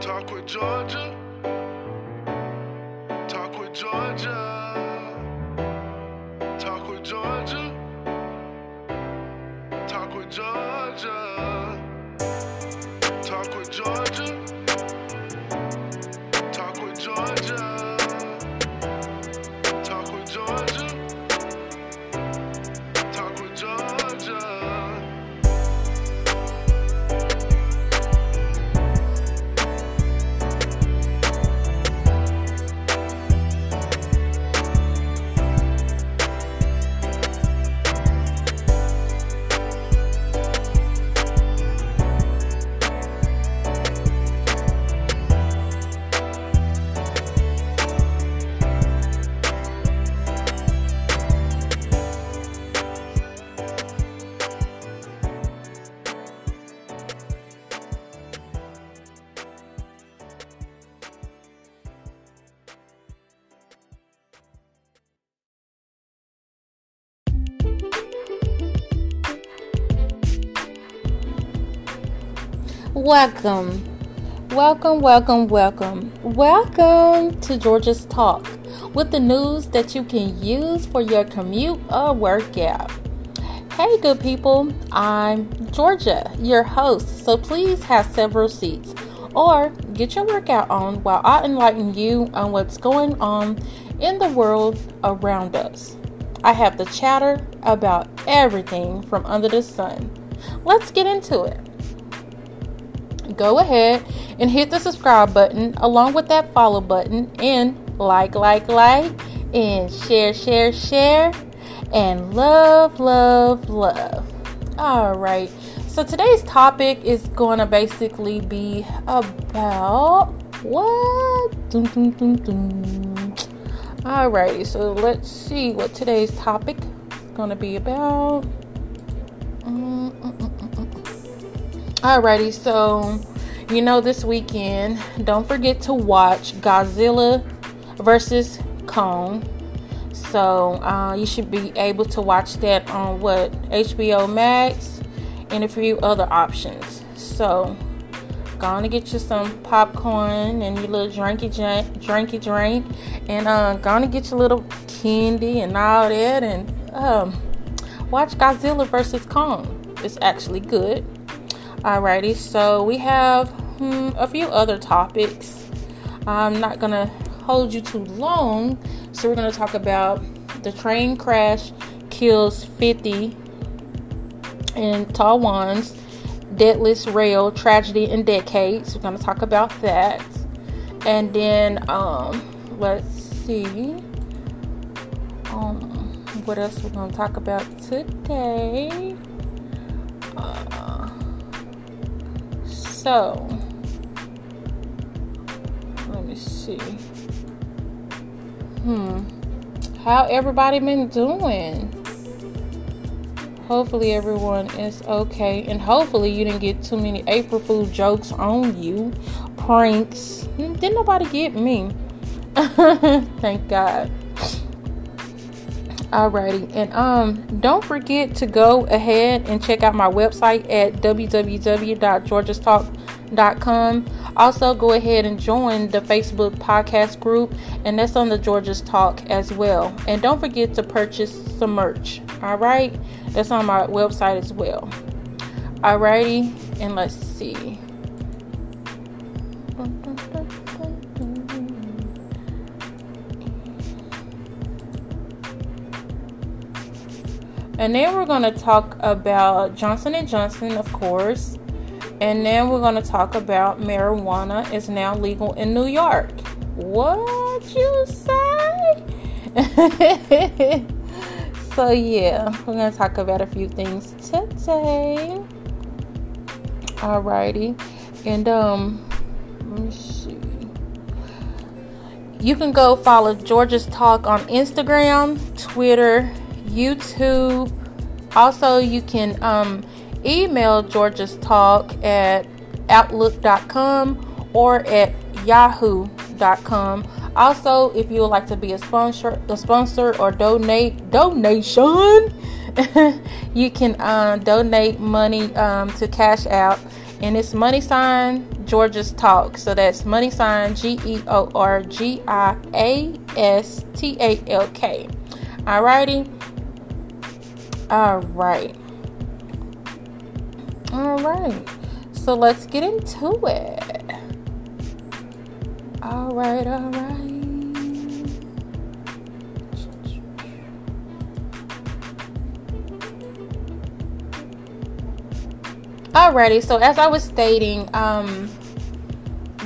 Talk with Georgia. Talk with Georgia. Talk with Georgia. Talk with Georgia. Welcome, welcome, welcome, welcome, welcome to Georgia's Talk with the news that you can use for your commute or workout. Hey, good people, I'm Georgia, your host, so please have several seats or get your workout on while I enlighten you on what's going on in the world around us. I have the chatter about everything from under the sun. Let's get into it go ahead and hit the subscribe button along with that follow button and like, like, like, and share, share, share, and love, love, love. All right. So today's topic is going to basically be about what? Dun, dun, dun. All righty. So let's see what today's topic is going to be about. Alrighty, so you know this weekend, don't forget to watch Godzilla versus Kong. So uh, you should be able to watch that on what HBO Max and a few other options. So gonna get you some popcorn and your little drinky drink, drinky drink, and uh, gonna get your little candy and all that, and um, watch Godzilla versus Kong. It's actually good. Alrighty, so we have hmm, a few other topics. I'm not gonna hold you too long, so we're gonna talk about the train crash kills 50 in Taiwan's deadless rail tragedy in decades. We're gonna talk about that, and then um, let's see. Um, what else we're gonna talk about today? Uh, so, let me see. Hmm. How everybody been doing? Hopefully everyone is okay, and hopefully you didn't get too many April Fool jokes on you, pranks. Hmm, Didn't nobody get me. Thank God. Alrighty, and um, don't forget to go ahead and check out my website at www.georgiastalk.com. Also, go ahead and join the Facebook podcast group, and that's on the Georgia's Talk as well. And don't forget to purchase some merch. All right, that's on my website as well. Alrighty, and let's see. And then we're going to talk about Johnson Johnson, of course. And then we're going to talk about marijuana is now legal in New York. What you say? so yeah, we're going to talk about a few things today. Alrighty. And um let me see. You can go follow Georgia's Talk on Instagram, Twitter, YouTube. Also, you can um, email Georgia's Talk at outlook.com or at yahoo.com. Also, if you would like to be a sponsor, a sponsor or donate donation, you can uh, donate money um, to Cash App, and it's money sign Georgia's Talk. So that's money sign G E O R G I A S T A L K. Alrighty. All right. All right. So let's get into it. All right, all right. Alrighty, so as I was stating, um,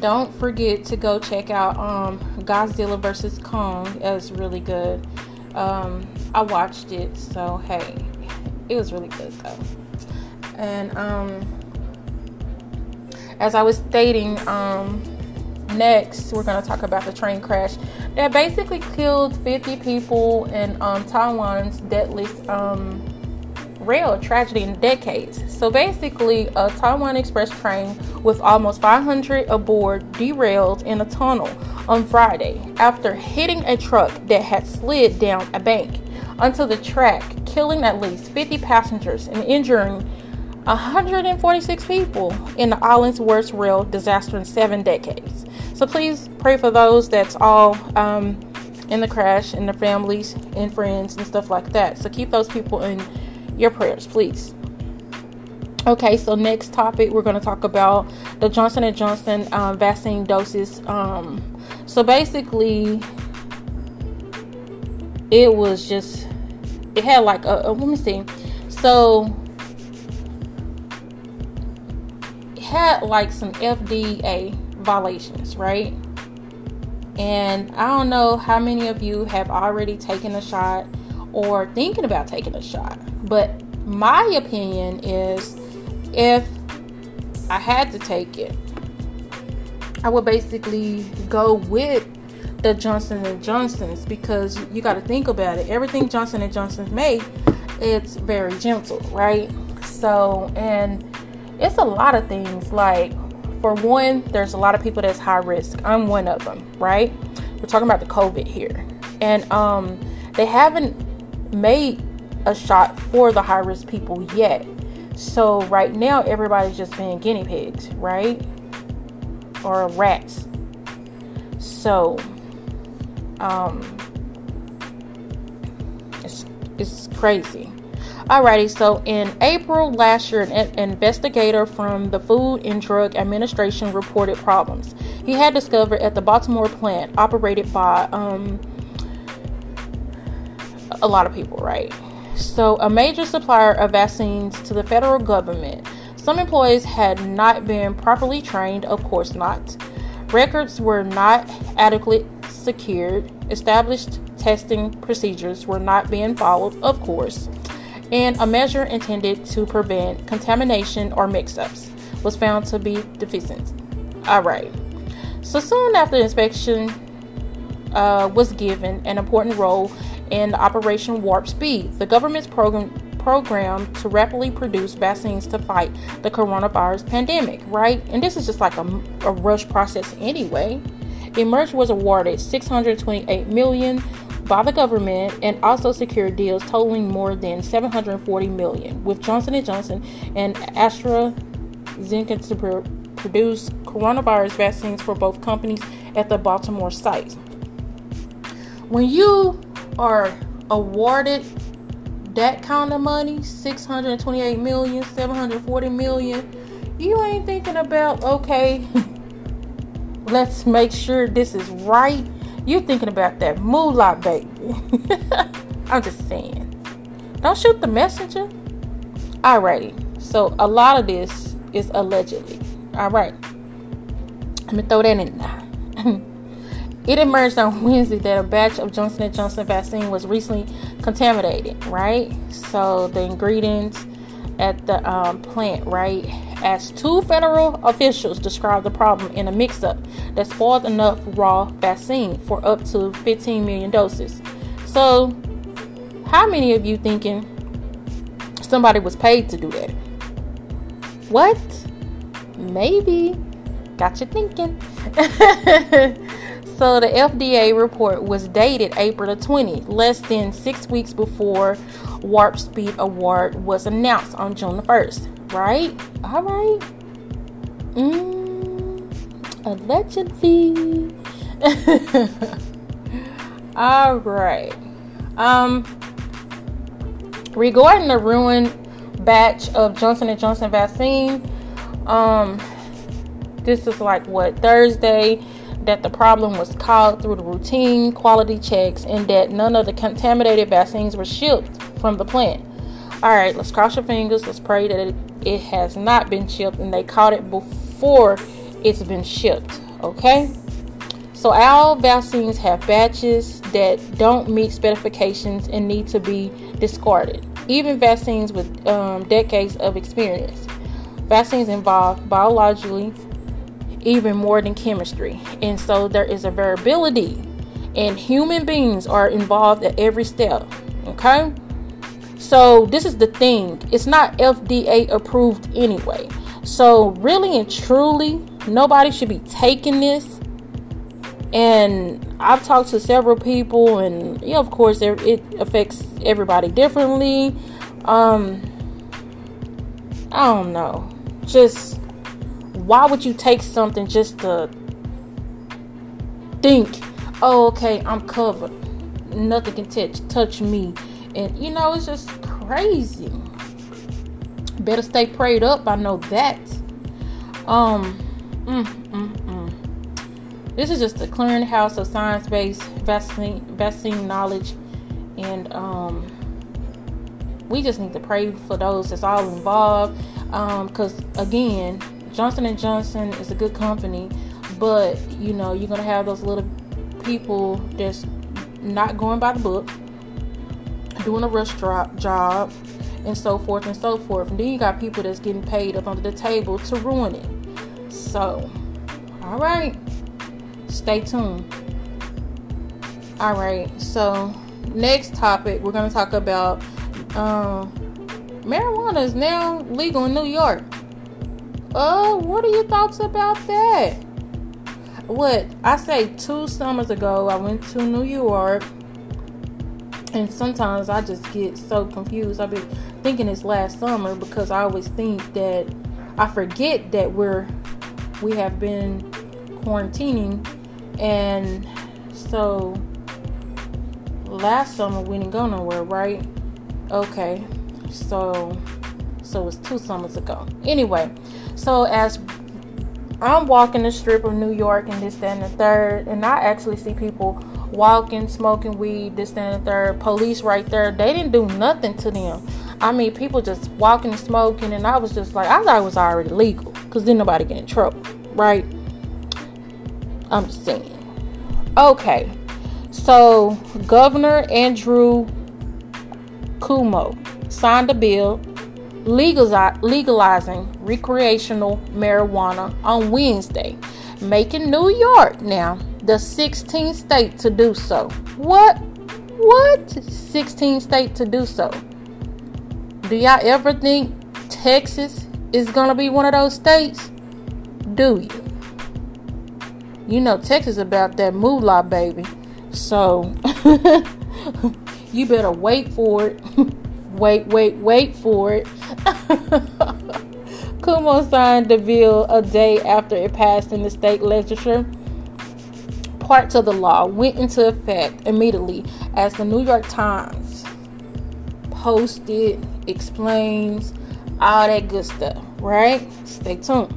don't forget to go check out um, Godzilla vs. Kong. It's really good. Um, I watched it, so hey, it was really good though. And um, as I was stating, um, next we're going to talk about the train crash that basically killed 50 people in um, Taiwan's deadliest um, rail tragedy in decades. So basically, a Taiwan Express train with almost 500 aboard derailed in a tunnel on Friday after hitting a truck that had slid down a bank onto the track, killing at least 50 passengers and injuring 146 people in the island's worst rail disaster in seven decades. So please pray for those that's all um, in the crash and their families and friends and stuff like that. So keep those people in your prayers, please. Okay, so next topic we're going to talk about the Johnson and Johnson um, vaccine doses. Um, so basically, it was just it had like a, a let me see. So it had like some FDA violations, right? And I don't know how many of you have already taken a shot or thinking about taking a shot. But my opinion is if I had to take it, I would basically go with the Johnson and Johnsons because you got to think about it. Everything Johnson and Johnson's made, it's very gentle, right? So, and it's a lot of things. Like, for one, there's a lot of people that's high risk. I'm one of them, right? We're talking about the COVID here, and um, they haven't made a shot for the high risk people yet. So right now everybody's just being guinea pigs, right? Or rats. So um it's it's crazy. Alrighty, so in April last year, an investigator from the Food and Drug Administration reported problems he had discovered at the Baltimore plant operated by um, a lot of people, right? So, a major supplier of vaccines to the federal government. Some employees had not been properly trained, of course not. Records were not adequately secured. Established testing procedures were not being followed, of course. And a measure intended to prevent contamination or mix ups was found to be deficient. All right. So, soon after inspection uh, was given an important role in Operation Warp Speed, the government's program program to rapidly produce vaccines to fight the coronavirus pandemic, right? And this is just like a, a rush process anyway. Emergent was awarded 628 million by the government and also secured deals totaling more than 740 million with Johnson & Johnson and AstraZeneca to produce coronavirus vaccines for both companies at the Baltimore site. When you are awarded that kind of money 628 million 740 million you ain't thinking about okay let's make sure this is right. You're thinking about that moolah baby. I'm just saying. Don't shoot the messenger. Alrighty. So a lot of this is allegedly. All right let me throw that in It emerged on Wednesday that a batch of Johnson & Johnson vaccine was recently contaminated, right? So the ingredients at the um, plant, right? As two federal officials described the problem in a mix-up that spoiled enough raw vaccine for up to 15 million doses. So, how many of you thinking somebody was paid to do that? What? Maybe. Got you thinking. So the FDA report was dated April the 20th, less than six weeks before Warp Speed Award was announced on June the 1st. Right? All right. Mm, allegedly. All right. Um, regarding the ruined batch of Johnson and Johnson vaccine, um, this is like what Thursday that the problem was caught through the routine quality checks and that none of the contaminated vaccines were shipped from the plant. All right, let's cross your fingers. Let's pray that it, it has not been shipped and they caught it before it's been shipped. Okay. So our vaccines have batches that don't meet specifications and need to be discarded. Even vaccines with um, decades of experience. Vaccines involve biologically even more than chemistry, and so there is a variability, and human beings are involved at every step. Okay, so this is the thing; it's not FDA approved anyway. So really and truly, nobody should be taking this and I've talked to several people, and yeah, of course, it affects everybody differently. Um, I don't know. Just why would you take something just to think, oh, okay, I'm covered, nothing can touch touch me, and you know, it's just crazy. Better stay prayed up. I know that. Um, mm, mm, this is just a clearinghouse of science-based vaccine vaccine knowledge, and um, we just need to pray for those that's all involved. Because um, again, Johnson and Johnson is a good company, but you know you're gonna have those little people that's not going by the book, doing a rush drop job, and so forth and so forth. And then you got people that's getting paid up under the table to ruin it. So, all right stay tuned. All right, so next topic we're going to talk about um, marijuana is now legal in New York. Oh, what are your thoughts about that? What I say two summers ago, I went to New York, and sometimes I just get so confused. I've been thinking it's last summer because I always think that I forget that we're we have been quarantining and so last summer we didn't go nowhere, right? Okay. So so it's two summers ago. Anyway, so as I'm walking the strip of New York and this, that, and the third, and I actually see people walking, smoking weed, this, that, and the third. Police right there. They didn't do nothing to them. I mean, people just walking, and smoking, and I was just like, I thought it was already legal because then nobody get in trouble, right? I'm just saying. Okay, so Governor Andrew Cuomo signed a bill legalizing recreational marijuana on Wednesday, making New York now the 16th state to do so. What? What? 16th state to do so. Do y'all ever think Texas is going to be one of those states? Do you? you know Texas about that moolah, baby. So you better wait for it. wait, wait, wait for it. Cuomo signed the bill a day after it passed in the state legislature. Parts of the law went into effect immediately as the New York Times posted, explains all that good stuff, right? Stay tuned.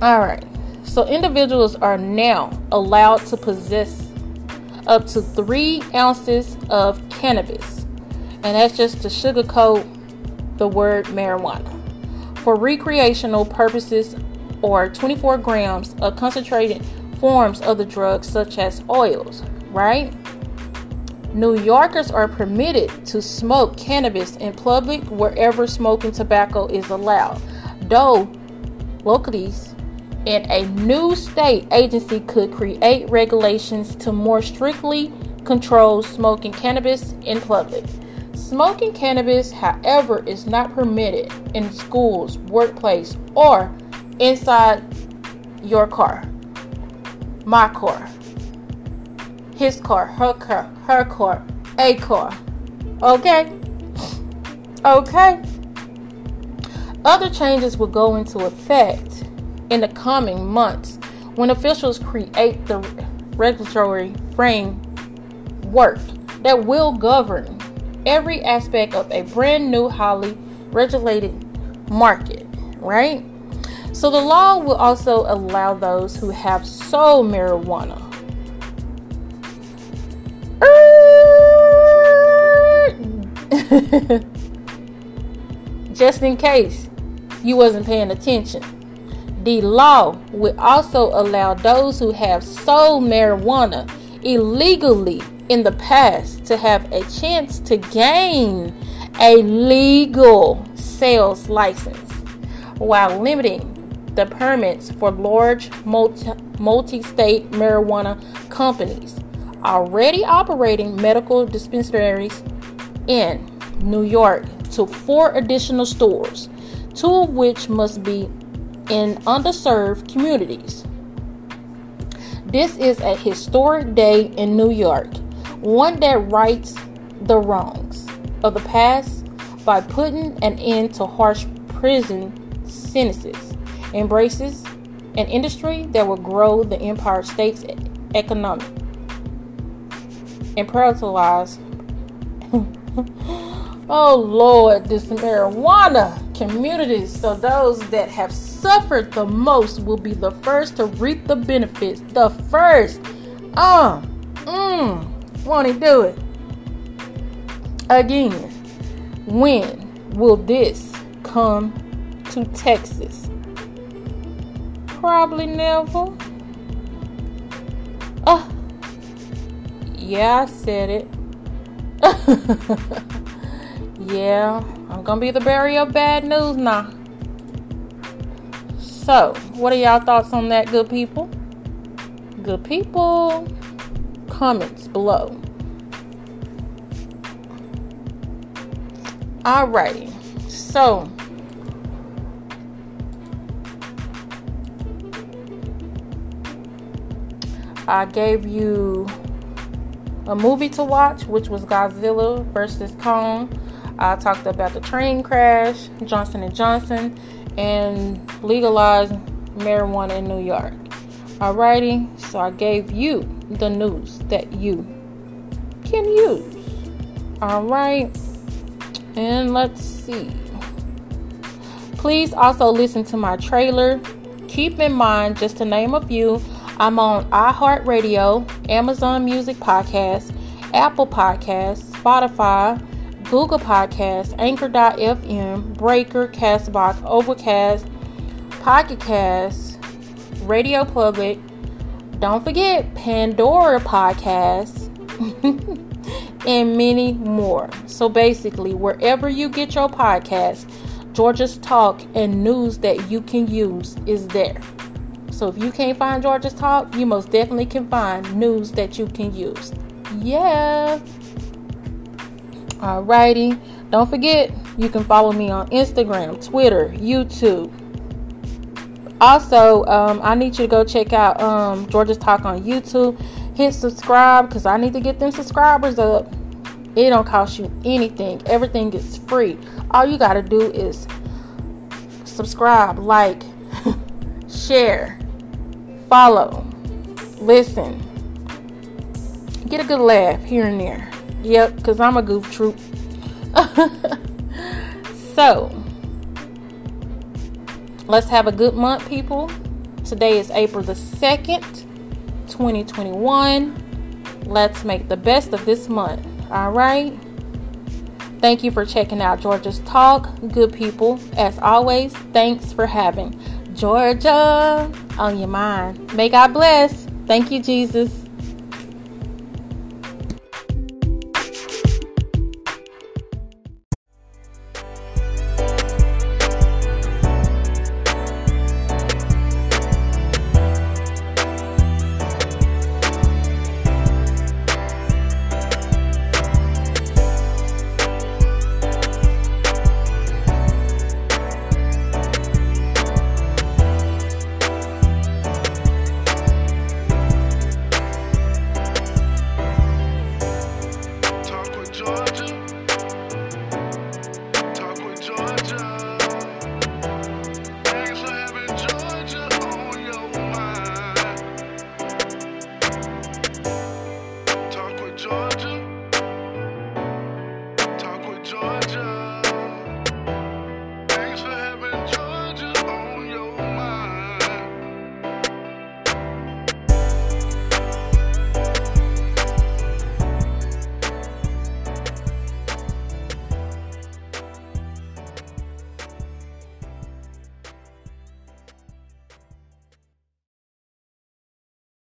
All right. So individuals are now allowed to possess up to three ounces of cannabis, and that's just to sugarcoat the word marijuana, for recreational purposes, or 24 grams of concentrated forms of the drug, such as oils, right? New Yorkers are permitted to smoke cannabis in public wherever smoking tobacco is allowed, though localities and a new state agency could create regulations to more strictly control smoking cannabis in public. Smoking cannabis, however, is not permitted in schools, workplace, or inside your car. My core, His core, her core, her core, a core. Okay? Okay. Other changes will go into effect in the coming months when officials create the regulatory framework that will govern every aspect of a brand new, highly regulated market, right? So the law will also allow those who have sold marijuana. Just in case you wasn't paying attention. The law will also allow those who have sold marijuana illegally in the past to have a chance to gain a legal sales license while limiting the permits for large multi state marijuana companies already operating medical dispensaries in New York to four additional stores, two of which must be in underserved communities. This is a historic day in New York, one that rights the wrongs of the past by putting an end to harsh prison sentences, embraces an industry that will grow the Empire State's economy and prioritize. oh Lord, this marijuana communities. So those that have suffered the most will be the first to reap the benefits. The first. Um, mm, won't he do it? Again, when will this come to Texas? Probably never. Oh, yeah, I said it. yeah, I'm gonna be the bearer of bad news now. So, what are y'all thoughts on that, good people? Good people, comments below. Alrighty, so I gave you a movie to watch, which was Godzilla versus Kong. I talked about the train crash, Johnson and Johnson, and legalized marijuana in New York. Alrighty, so I gave you the news that you can use. Alright, and let's see. Please also listen to my trailer. Keep in mind, just to name a few, I'm on iHeartRadio, Amazon Music Podcast, Apple Podcasts, Spotify, Google Podcasts, Anchor.fm, Breaker, Castbox, Overcast, Pocket Cast, Radio Public. Don't forget Pandora Podcasts and many more. So basically, wherever you get your podcast, Georgia's Talk and news that you can use is there. So if you can't find Georgia's Talk, you most definitely can find news that you can use. Yeah. Alrighty. Don't forget, you can follow me on Instagram, Twitter, YouTube. Also, um, I need you to go check out um, Georgia's Talk on YouTube. Hit subscribe because I need to get them subscribers up. It don't cost you anything. Everything is free. All you gotta do is subscribe, like, share, follow, listen, get a good laugh here and there. Yep, because I'm a goof troop. so, let's have a good month, people. Today is April the 2nd, 2021. Let's make the best of this month. All right. Thank you for checking out Georgia's Talk. Good people. As always, thanks for having Georgia on your mind. May God bless. Thank you, Jesus.